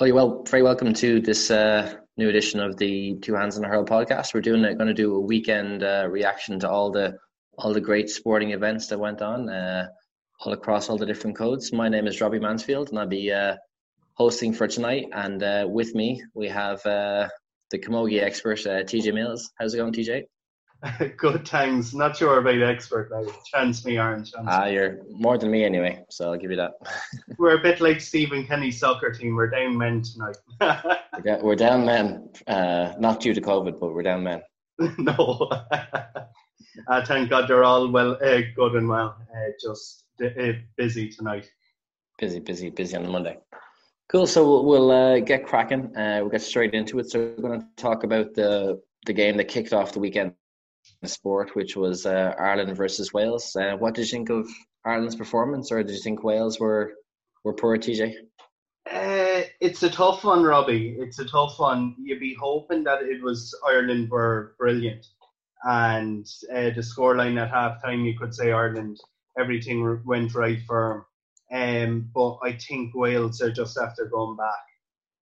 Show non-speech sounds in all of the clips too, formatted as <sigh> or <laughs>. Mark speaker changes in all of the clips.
Speaker 1: Well, you're well, very welcome to this uh, new edition of the Two Hands on the Hurl podcast. We're doing going to do a weekend uh, reaction to all the all the great sporting events that went on uh, all across all the different codes. My name is Robbie Mansfield, and I'll be uh, hosting for tonight. And uh, with me, we have uh, the Camogie expert, TJ Mills. How's it going, TJ? <laughs>
Speaker 2: Good, thanks. Not sure about expert now. Chance me, Aaron. Chance
Speaker 1: ah, you're more than me anyway, so I'll give you that. <laughs>
Speaker 2: we're a bit like Stephen Kenny's soccer team. We're down men tonight. <laughs>
Speaker 1: we're down men, uh, not due to COVID, but we're down men.
Speaker 2: no. uh, thank God they're all well, uh, good and well. Uh, just uh, busy tonight.
Speaker 1: Busy, busy, busy on the Monday. Cool. So we'll, we'll uh, get cracking. we'll get straight into it. So we're going to talk about the the game that kicked off the weekend sport, which was uh, Ireland versus Wales. Uh, what did you think of Ireland's performance, or did you think Wales were were poor, TJ?
Speaker 2: Uh, it's a tough one, Robbie. It's a tough one. You'd be hoping that it was Ireland were brilliant, and uh, the scoreline at halftime, you could say Ireland everything went right them. Um, but I think Wales are just after going back.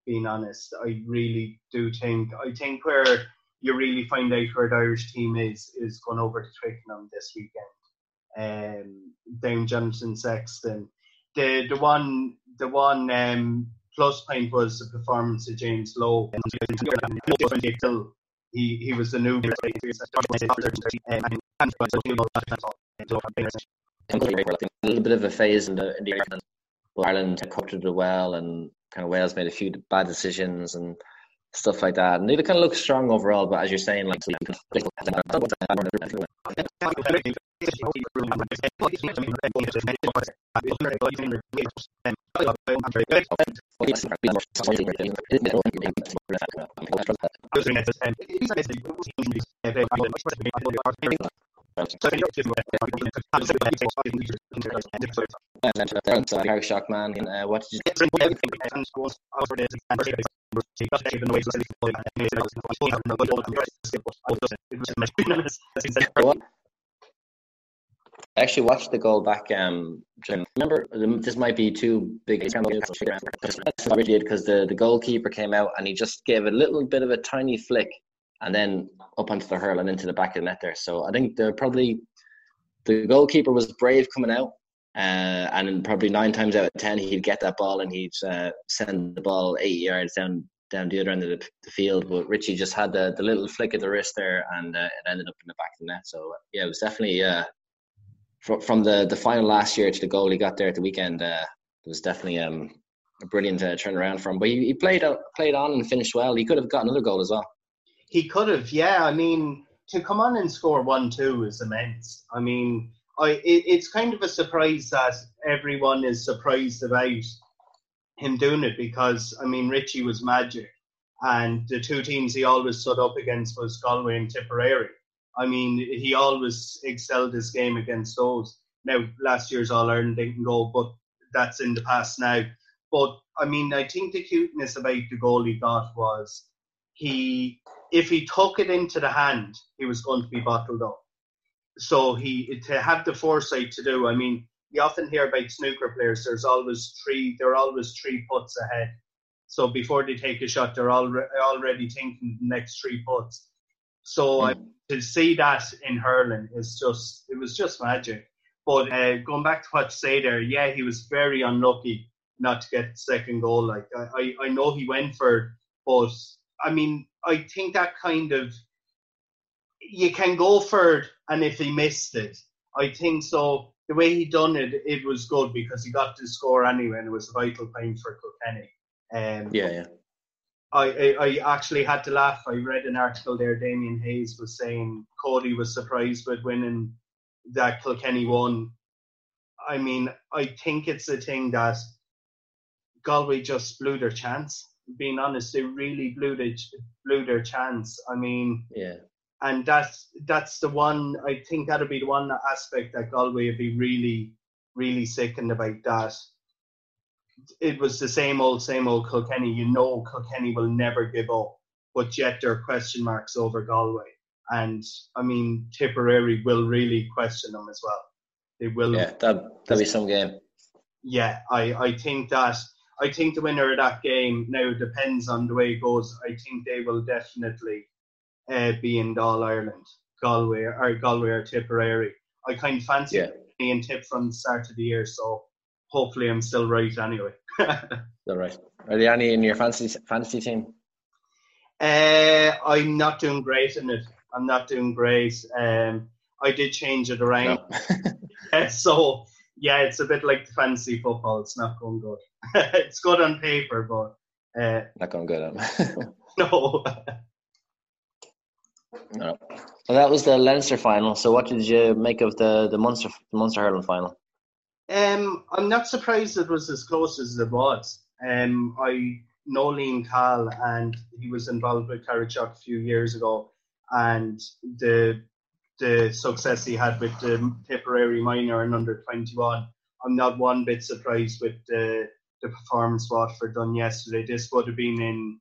Speaker 2: Being honest, I really do think. I think where you really find out where the Irish team is is going over to Twickenham this weekend. Um, down Jonathan Sexton. The the one the one um, plus point was the performance of James Lowe. He he was the new.
Speaker 1: A little bit of a phase in the in the Ireland, Ireland coped it well, and kind of Wales made a few bad decisions and stuff like that. And they kind of look strong overall, but as you're saying, like so you can. Harry Shockman, uh, what did you I actually watched the goal back. Um, remember, this might be too big I did because the, the goalkeeper came out and he just gave a little bit of a tiny flick and then up onto the hurl and into the back of the net there. So I think they're probably the goalkeeper was brave coming out uh, and probably nine times out of ten, he'd get that ball and he'd uh, send the ball eight yards down down the other end of the, the, field. But Richie just had the, the little flick of the wrist there, and uh, it ended up in the back of the net. So yeah, it was definitely uh, from, from the the final last year to the goal he got there at the weekend. Uh, it was definitely um, a brilliant uh, turnaround for him. But he, he played played on and finished well. He could have got another goal as well.
Speaker 2: He could have, yeah. I mean, to come on and score one two is immense. I mean I it, it's kind of a surprise that everyone is surprised about him doing it because I mean Richie was magic, and the two teams he always stood up against was Galway and Tipperary. I mean he always excelled his game against those. Now last year's All Ireland didn't go, but that's in the past now. But I mean I think the cuteness about the goal he got was he if he took it into the hand, he was going to be bottled up so he to have the foresight to do. I mean, you often hear about snooker players. There's always three. They're always three puts ahead. So before they take a shot, they're already already thinking the next three puts. So mm. uh, to see that in hurling is just it was just magic. But uh, going back to what you say there, yeah, he was very unlucky not to get second goal. Like I, I, I know he went for, but I mean, I think that kind of you can go for and if he missed it, I think so. The way he done it, it was good because he got to score anyway, and it was a vital point for Kilkenny.
Speaker 1: Um, yeah, yeah.
Speaker 2: I, I, I actually had to laugh. I read an article there. Damien Hayes was saying Cody was surprised with winning that Kilkenny won. I mean, I think it's a thing that Galway just blew their chance. Being honest, they really blew their blew their chance. I mean,
Speaker 1: yeah,
Speaker 2: and that's that's the one I think that'll be the one aspect that Galway would be really really sickened about that. It was the same old same old Kilkenny. You know Kilkenny will never give up, but yet there are question marks over Galway, and I mean Tipperary will really question them as well. They will.
Speaker 1: Yeah, that that'll be some game.
Speaker 2: Yeah, I I think that I think the winner of that game now depends on the way it goes. I think they will definitely uh, be in All Ireland, Galway or Galway or Tipperary. I kind of fancy
Speaker 1: Yeah.
Speaker 2: being Tip from the start of the year, so hopefully I'm still right anyway. <laughs>
Speaker 1: All right. Are there any in your fantasy fantasy team?
Speaker 2: Uh, I'm not doing great in it. I'm not doing great. Um, I did change it around,
Speaker 1: No. <laughs> <laughs>
Speaker 2: so yeah, it's a bit like the fantasy football. It's not going good. it's good on paper, but uh,
Speaker 1: Not going good.
Speaker 2: no.
Speaker 1: No. So that was the Leinster final. So what did you make of the the Munster the Munster hurling final?
Speaker 2: Um, I'm not surprised it was as close as it was. Um, I know Liam Cahill, and he was involved with Carrickjock a few years ago, and the the success he had with the Tipperary minor and under 21. I'm not one bit surprised with the the performance Waterford done yesterday. This would have been in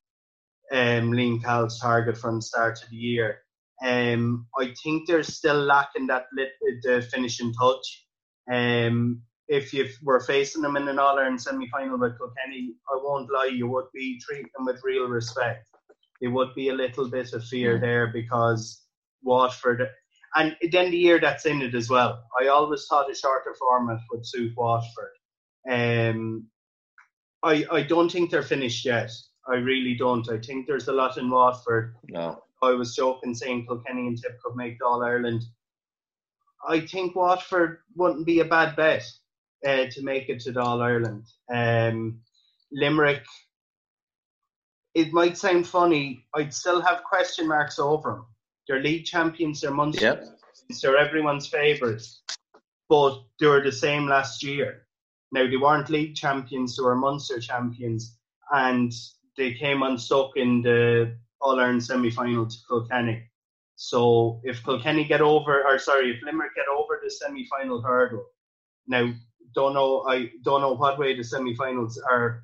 Speaker 2: um, Liam Cahill's target from the start of the year. Um, I think they're still lacking that lit, the finishing touch. Um, if you were facing them in an All Ireland semi final with Kilkenny, I won't lie, you would be treating them with real respect. There would be a little bit of fear
Speaker 1: Mm.
Speaker 2: there because Waterford, and then the year that's in it as well. I always thought a shorter format would suit Waterford. Um, I I don't think they're finished yet. I really don't. I think there's a lot in Waterford.
Speaker 1: No.
Speaker 2: I was joking saying Kilkenny and Tip could make All Ireland. I think Waterford wouldn't be a bad bet uh, to make it to All Ireland. Um, Limerick, it might sound funny, I'd still have question marks over them. They're league champions, they're Munster champions, they're everyone's favourites, but they were the same last year. Now, they weren't league champions, they were Munster champions, and they came unstuck in the All Ireland semi final to Kilkenny. So if Kilkenny get over, or sorry, if Limerick get over the semi final hurdle, now don't know, I don't know what way the semi finals are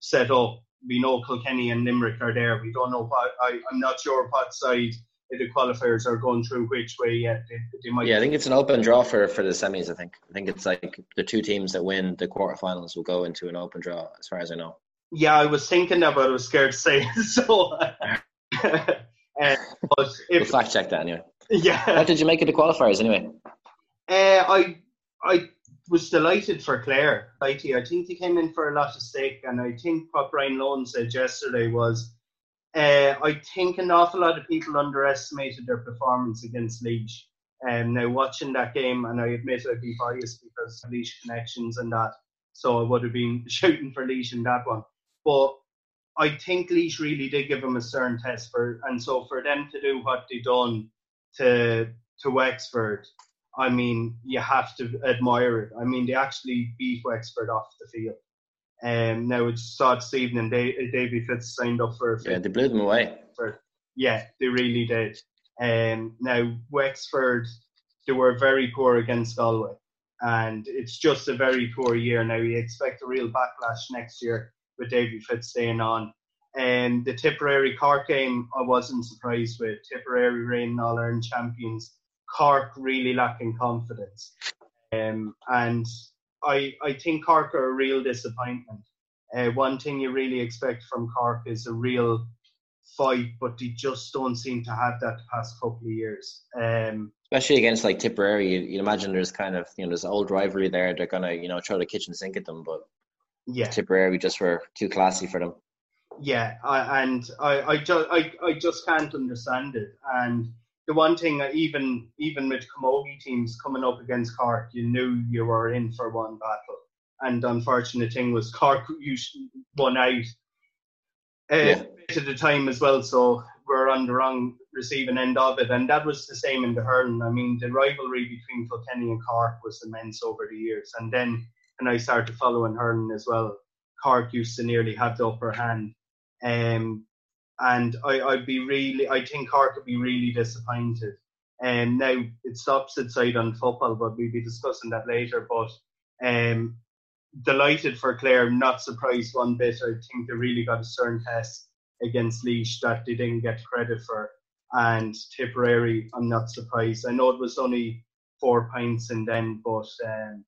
Speaker 2: set up. We know Kilkenny and Limerick are there. We don't know what, I, I'm not sure what side the qualifiers are going through which way yet. They, they might
Speaker 1: Yeah, I think it's an open draw for, for the semis. I think I think it's like the two teams that win the quarterfinals will go into an open draw, as far as I know.
Speaker 2: Yeah, I was thinking that, but I was scared to say it. <laughs> So, <laughs> <laughs> uh, but
Speaker 1: We'll fact check that anyway.
Speaker 2: yeah,
Speaker 1: What did you make it to qualifiers anyway?
Speaker 2: Uh, I I was delighted for Clare. Lighty. I think they came in for a lot of stake, and I think what Brian Lohan said yesterday was, uh, I think an awful lot of people underestimated their performance against Laois. And now watching that game, and I admit I'd be biased because of Laois connections and that, so I would have been <laughs> shooting for Laois in that one. But I think Laois really did give them a stern test for, and so for them to do what they done to to Wexford, I mean, you have to admire it. I mean, they actually beat Wexford off the field. Um, now it's saw this evening, they, Davy Fitz signed up for
Speaker 1: Yeah, they blew them away.
Speaker 2: yeah, they really did. Um, now Wexford, they were very poor against Galway, and it's just a very poor year. Now you expect a real backlash next year with Davy Fitz staying on. And the Tipperary Cork game, I wasn't surprised with. Tipperary reigning All Ireland champions. Cork really lacking confidence, um, and I I think Cork are a real disappointment. Uh, one thing you really expect from Cork is a real fight, but they just don't seem to have that the past couple of years. Um,
Speaker 1: Especially against like Tipperary, you, you'd imagine there's kind of you know there's old rivalry there. They're gonna you know throw the kitchen sink at them, but
Speaker 2: yeah,
Speaker 1: Tipperary just were too classy for them.
Speaker 2: yeah, I, and I, I just I, I just can't understand it. And the one thing, that even even with Camogie teams coming up against Cork, you knew you were in for one battle. And the unfortunate thing was Cork usually won out uh,
Speaker 1: Yeah.
Speaker 2: at the time as well, so we're on the wrong receiving end of it. And that was the same in the hurling. I mean, the rivalry between Kilkenny and Cork was immense over the years. And then, and I started following hurling as well. Cork used to nearly have the upper hand. Um, and I, I'd be really, I think Cork would be really disappointed. And now it's the opposite side on football, but we'll be discussing that later. But um, delighted for Clare, not surprised one bit. I think they really got a stern test against Laois that they didn't get credit for. And Tipperary, I'm not surprised. I know it was only four points and then, but um,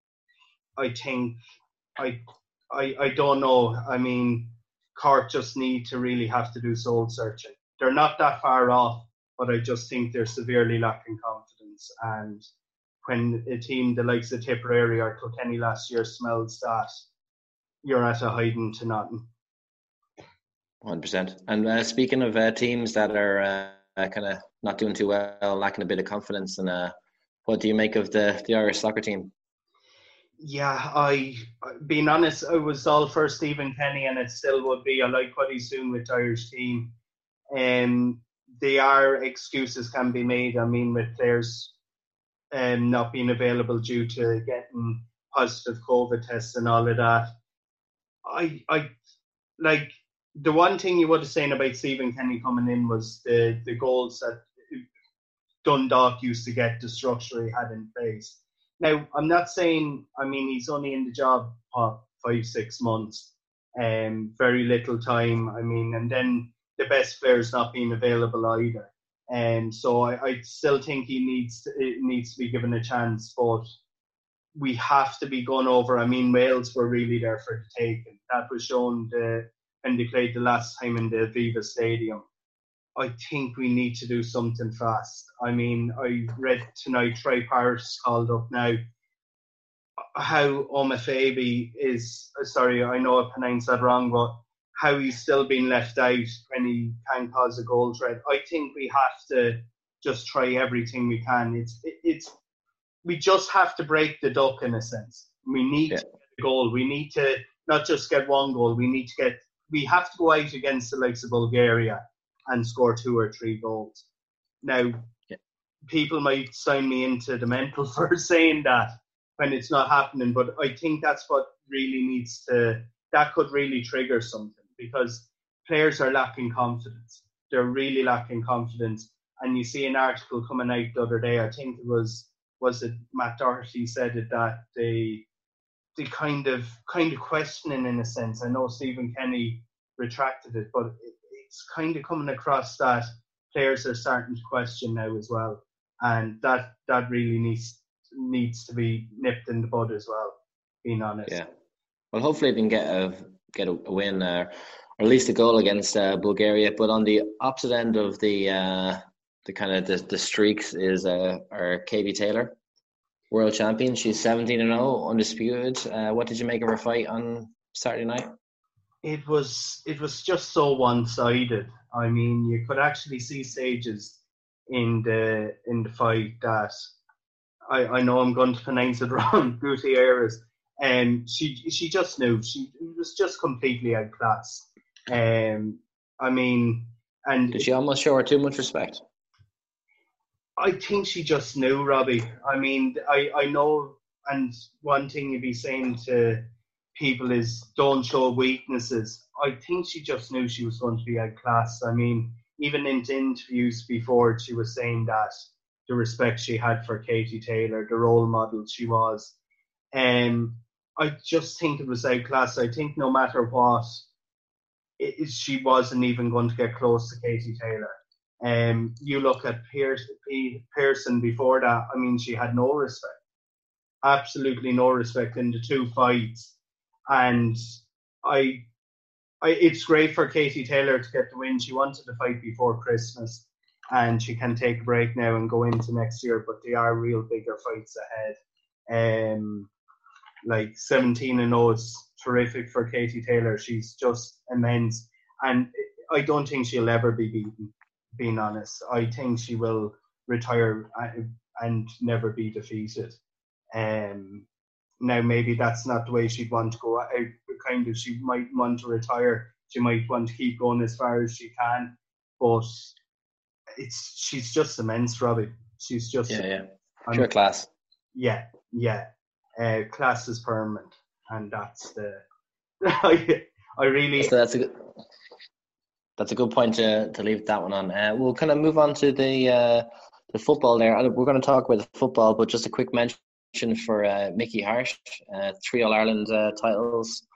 Speaker 2: I think I I, I don't know. I mean, Cork just need to really have to do soul searching. They're not that far off, but I just think they're severely lacking confidence. And when a team the likes of Tipperary or Kilkenny last year smells that, you're at a hiding to nothing.
Speaker 1: One percent. And uh, speaking of uh, teams that are uh, kind of not doing too well, lacking a bit of confidence, and uh, what do you make of the the Irish soccer team?
Speaker 2: Yeah, I being honest, I was all for Stephen Kenny, and it still would be. I like what he's doing with the Irish team. Um, there are excuses can be made. I mean, with players um, not being available due to getting positive COVID tests and all of that. I, I like the one thing you would have saying about Stephen Kenny coming in was the the goals that Dundalk used to get, the structure he had in place. Now, I'm not saying, I mean, he's only in the job for five, six months, um, very little time. I mean, and then the best players not being available either. And um, so I, I still think he needs to, needs to be given a chance, but we have to be gone over. I mean, Wales were really there for the taking. That was shown the, when they played the last time in the Aviva Stadium. I think we need to do something fast. I mean, I read tonight Troy Parrott called up now how Omafabi is, uh, sorry, I know I pronounced that wrong, but how he's still being left out when he can cause a goal threat. I think we have to just try everything we can. It's, it's, we just have to break the duck in a sense. We need yeah. a goal. We need to not just get one goal. We need to get, we have to go out against the likes of Bulgaria and score two or three goals. Now, yeah. people might sign me into the mental <laughs> for saying that when it's not happening, but I think that's what really needs to, that could really trigger something because players are lacking confidence. They're really lacking confidence. And you see an article coming out the other day, I think it was, was it Matt Doherty said it that they, they kind of, kind of questioning in a sense. I know Stephen Kenny retracted it, but it's kind of coming across that players are starting to question now as well, and that that really needs needs to be nipped in the bud as well. Being honest.
Speaker 1: Yeah. Well, hopefully they can get a get a, win uh, or at least a goal against uh, Bulgaria. But on the opposite end of the uh, the kind of the, the streaks is uh, our Katie Taylor, world champion. She's seventeen and zero, oh, undisputed. Uh, what did you make of her fight on Saturday night?
Speaker 2: It was it was just so one sided. I mean, you could actually see stages in the in the fight that I, I know I'm going to pronounce it <laughs> wrong, Gutierrez. And um, she she just knew she was just completely outclassed. Um, I mean, and
Speaker 1: did she almost show her too much respect?
Speaker 2: I think she just knew, Robbie. I mean, I I know, and one thing you'd be saying to people is don't show weaknesses. I think she just knew she was going to be outclassed. I mean, even in interviews before, she was saying that the respect she had for Katie Taylor, the role model she was. Um, I just think it was outclassed. I think no matter what, it, she wasn't even going to get close to Katie Taylor. Um, you look at Pierce, Pearson before that. I mean, she had no respect, absolutely no respect in the two fights and I, I, it's great for Katie Taylor to get the win. She wanted to fight before Christmas, and she can take a break now and go into next year. But they are real bigger fights ahead. Um, like 17 and 0 is terrific for Katie Taylor. She's just immense, and I don't think she'll ever be beaten. Being honest, I think she will retire and never be defeated. Um, now maybe that's not the way she'd want to go out. Kind of, she might want to retire. She might want to keep going as far as she can, but it's she's just immense, Robbie. She's just
Speaker 1: yeah, yeah. Pure class.
Speaker 2: Yeah, yeah. Uh, class is permanent, and that's the. <laughs> I, I really.
Speaker 1: So that's a good. That's a good point to to leave that one on. Uh, we'll kind of move on to the uh, the football there. We're going to talk about the football, but just a quick mention for uh, Mickey Harte, uh, three All Ireland uh, titles,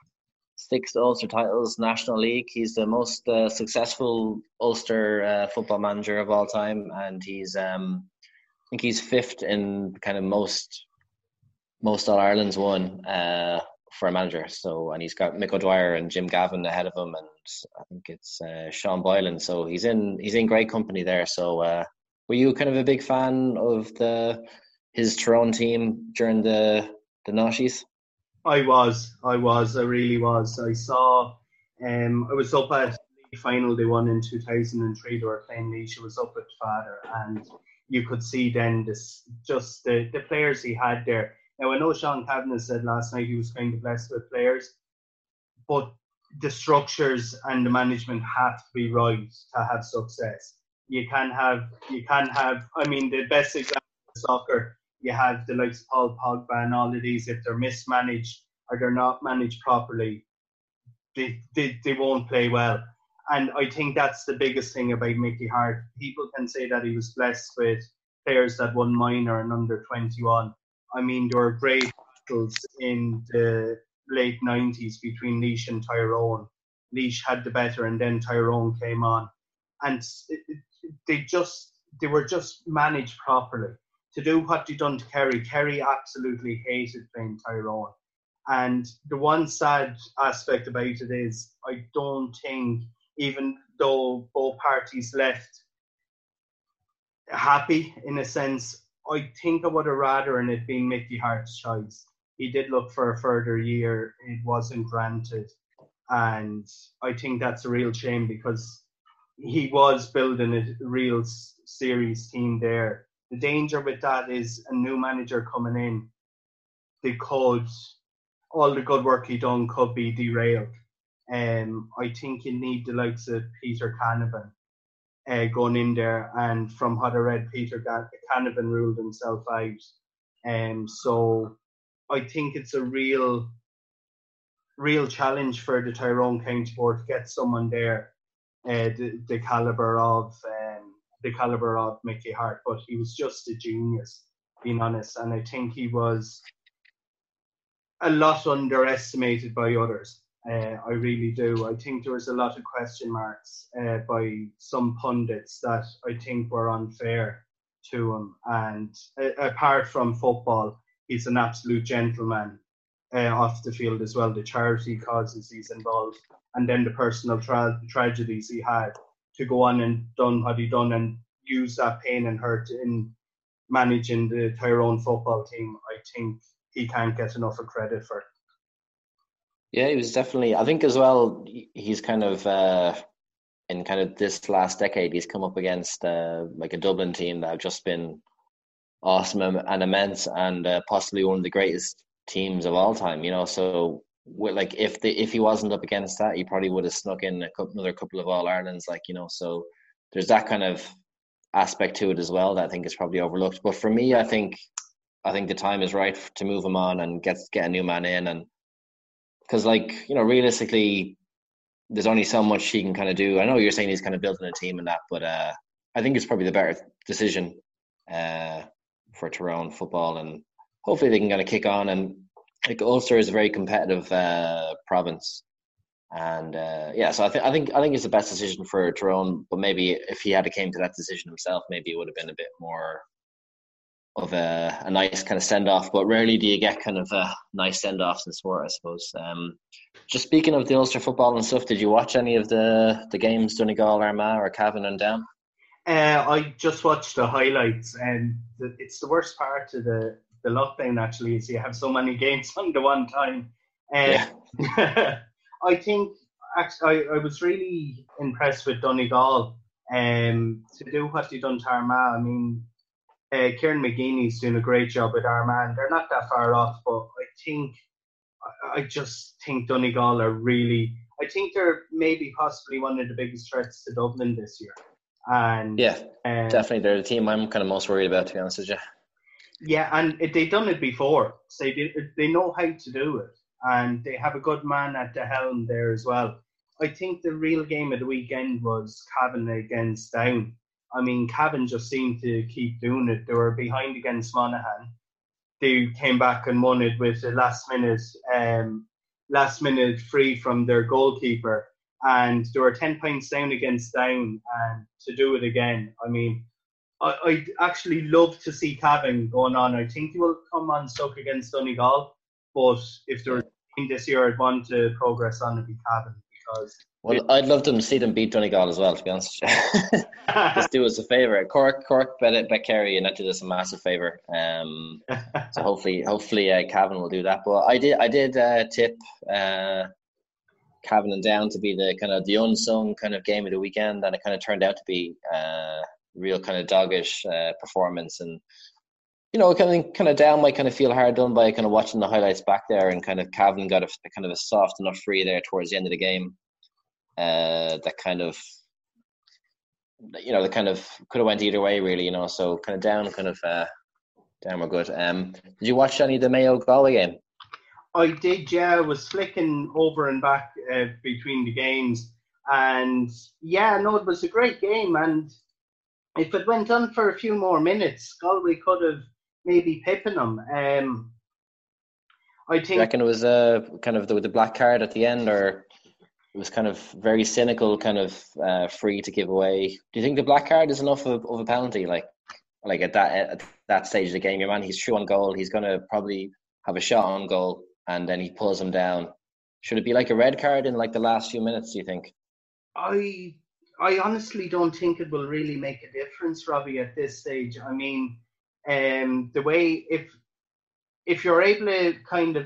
Speaker 1: six Ulster titles, National League. He's the most uh, successful Ulster uh, football manager of all time, and he's um, I think he's fifth in kind of most most All Ireland's won. Uh, for a manager. So and he's got Mick O'Dwyer and Jim Gavin ahead of him, and I think it's Sean Boylan. So he's in he's in great company there. So were you kind of a big fan of the his Tyrone team during the the Naughties?
Speaker 2: I was, I was, I really was. I saw, um, I was up at the final they won in 2003. They were playing Laois. I was up at Father, and you could see then this just the, the players he had there. Now I know Sean Cavanagh said last night he was kind of blessed with players, but the structures and the management have to be right to have success. You can have you can have I mean the best example of soccer you have the likes of Paul Pogba and all of these if they're mismanaged or they're not managed properly, they, they, they won't play well. And I think that's the biggest thing about Mickey Harte. People can say that he was blessed with players that won minor and under 21. I mean, there were great battles in the late 90s between Laois and Tyrone. Laois had the better, and then Tyrone came on, and they just they were just managed properly. To do what they done to Kerry, Kerry absolutely hated playing Tyrone. And the one sad aspect about it is, I don't think even though both parties left happy in a sense, I think I would have rather and it being Mickey Harte's choice. He did look for a further year, it wasn't granted. And I think that's a real shame because he was building a real series team there. The danger with that is a new manager coming in, they could, all the good work he done could be derailed. Um, I think you need the likes of Peter Canavan uh, going in there, and from what I read, Peter Canavan ruled himself out. Um, so I think it's a real, real challenge for the Tyrone County Board to get someone there, uh, the, the caliber of um, the caliber of Mickey Harte, But he was just a genius, being honest, and I think he was a lot underestimated by others. Uh, I really do. I think there was a lot of question marks uh, by some pundits that I think were unfair to him. And uh, apart from football, he's an absolute gentleman uh, off the field as well. The charity causes he's involved, and then the personal tra- tragedies he had to go on and done what he done and use that pain and hurt in managing the Tyrone football team. I think he can't get enough of credit for.
Speaker 1: Yeah, he was definitely. I think as well. He's kind of uh, in kind of this last decade. He's come up against uh, like a Dublin team that have just been awesome and immense, and uh, possibly one of the greatest teams of all time. You know, so like if the if he wasn't up against that, he probably would have snuck in a couple, another couple of All Irelands. Like you know, so there's that kind of aspect to it as well that I think is probably overlooked. But for me, I think I think the time is right to move him on and get get a new man in and because like you know realistically there's only so much he can kind of do i know you're saying he's kind of building a team and that but uh, i think it's probably the better decision uh, for Tyrone football and hopefully they can kind of kick on and like ulster is a very competitive uh, province and uh, yeah so I, th- I think i think it's the best decision for Tyrone but maybe if he had came to that decision himself maybe it would have been a bit more of a, a nice kind of send off, but rarely do you get kind of a nice send offs in sport, I suppose. Um, just speaking of the Ulster football and stuff, did you watch any of the the games, Donegal, Armagh, or Cavan and Down?
Speaker 2: Uh, I just watched the highlights, and the, it's the worst part of the the lockdown. Actually, is you have so many games <laughs> on the one time. Uh, yeah. <laughs> I think actually I, I was really impressed with Donegal um, to do what they've done to Armagh. I mean, uh, Kieran McGeeney's doing a great job with Armagh. They're not that far off, but I think I just think Donegal are really. I think they're maybe possibly one of the biggest threats to Dublin this year. And
Speaker 1: yeah, um, definitely they're the team I'm kind of most worried about. To be honest with you.
Speaker 2: Yeah, and they've done it before, so they they know how to do it, and they have a good man at the helm there as well. I think the real game of the weekend was Cavan against Down I mean, Cavan just seemed to keep doing it. They were behind against Monaghan. They came back and won it with a last minute, um, last minute free from their goalkeeper, and they were ten points down against Down, and to do it again. I mean, I, I'd actually love to see Cavan going on. I think he will come on stuck against Donegal, but if they're this year I'd want to progress on would be Cavan because.
Speaker 1: Well, I'd love them to see them beat Donegal as well. To be honest, <laughs> just do us a favour. Cork, Cork, bet, bet Kerry, and that did us a massive favour. Um, <laughs> so hopefully, hopefully, uh, Cavan will do that. But I did, I did uh, tip uh, Cavan and Down to be the kind of the unsung kind of game of the weekend, and it kind of turned out to be uh, real kind of doggish uh, performance and you know, kind of kind of down might kind of feel hard done by kind of watching the highlights back there, and kind of Cavan got a, a kind of a soft enough free there towards the end of the game. Uh, that kind of, you know, the kind of could have went either way really, you know. So kind of down, kind of uh, down, we're good. Um, did you watch any of the Mayo Galway game?
Speaker 2: I did, yeah. I was flicking over and back uh, between the games, and yeah, no, it was a great game. And if it went on for a few more minutes, Galway could have maybe pipping them. Um, I think. You
Speaker 1: reckon it was uh, kind of the, the black card at the end, or it was kind of very cynical, kind of uh, free to give away. Do you think the black card is enough of, of a penalty? Like, like at that at that stage of the game, your man, he's true on goal. He's going to probably have a shot on goal, and then he pulls him down. Should it be like a red card in like the last few minutes? Do you think?
Speaker 2: I I honestly don't think it will really make a difference, Robbie, at this stage. I mean, um, the way if if you're able to kind of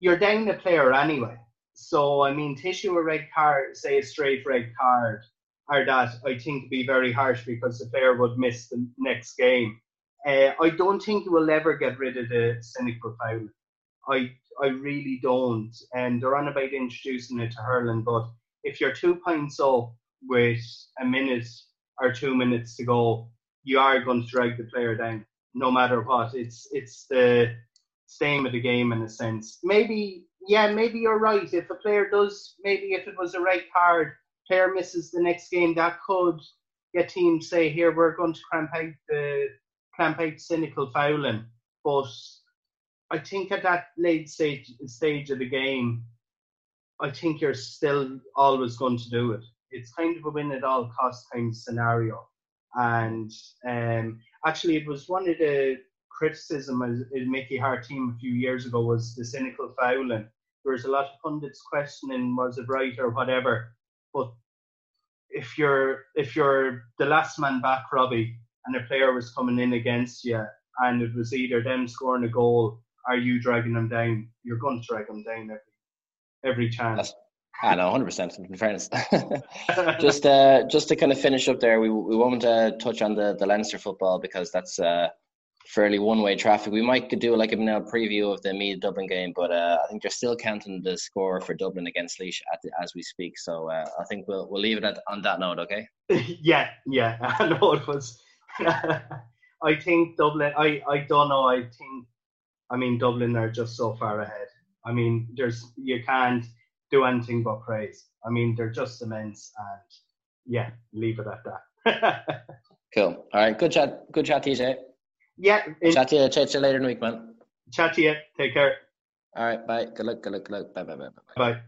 Speaker 2: you're down the player anyway. So I mean, tissue a red card, say a straight red card, or that I think would be very harsh because the player would miss the next game. Uh, I don't think you will ever get rid of the cynical foul. I I really don't. And they're on about introducing it to hurling, but if you're two points up with a minute or two minutes to go, you are going to drag the player down no matter what. It's it's the same of the game in a sense. Maybe yeah, maybe you're right. If a player does, maybe if it was a red card, player misses the next game, that could get teams say, here we're going to cramp out the cramp out cynical fouling. But I think at that late stage stage of the game, I think you're still always going to do it. It's kind of a win at all cost kind of scenario. And um, actually, it was one of the criticism of Mickey Harte team a few years ago was the cynical fouling. There was a lot of pundits questioning was it right or whatever. But if you're if you're the last man back, Robbie, and a player was coming in against you, and it was either them scoring a goal or you dragging them down, you're going to drag them down every every chance.
Speaker 1: That's, I know, hundred percent. In fairness, <laughs> just uh, just to kind of finish up there, we we won't uh, touch on the the Leinster football because that's uh, fairly one way traffic. We might do like a now preview of the Meath Dublin game, but uh, I think they're still counting the score for Dublin against Laois the, as we speak. So uh, I think we'll we'll leave it at, on that note. Okay. <laughs>
Speaker 2: yeah, yeah. <laughs> I know it was. I think Dublin. I I don't know. I think. I mean, Dublin are just so far ahead. I mean, there's you can't do anything but praise. I mean, they're just immense, and yeah, leave it at that. <laughs>
Speaker 1: cool. All right. Good chat. Good chat, TJ.
Speaker 2: Yeah.
Speaker 1: In- chat to you. Chat to you later in the week, man.
Speaker 2: Chat to you. Take care.
Speaker 1: All right. Bye. Good luck. Good luck. Good luck. Bye. Bye. Bye.
Speaker 2: Bye. bye.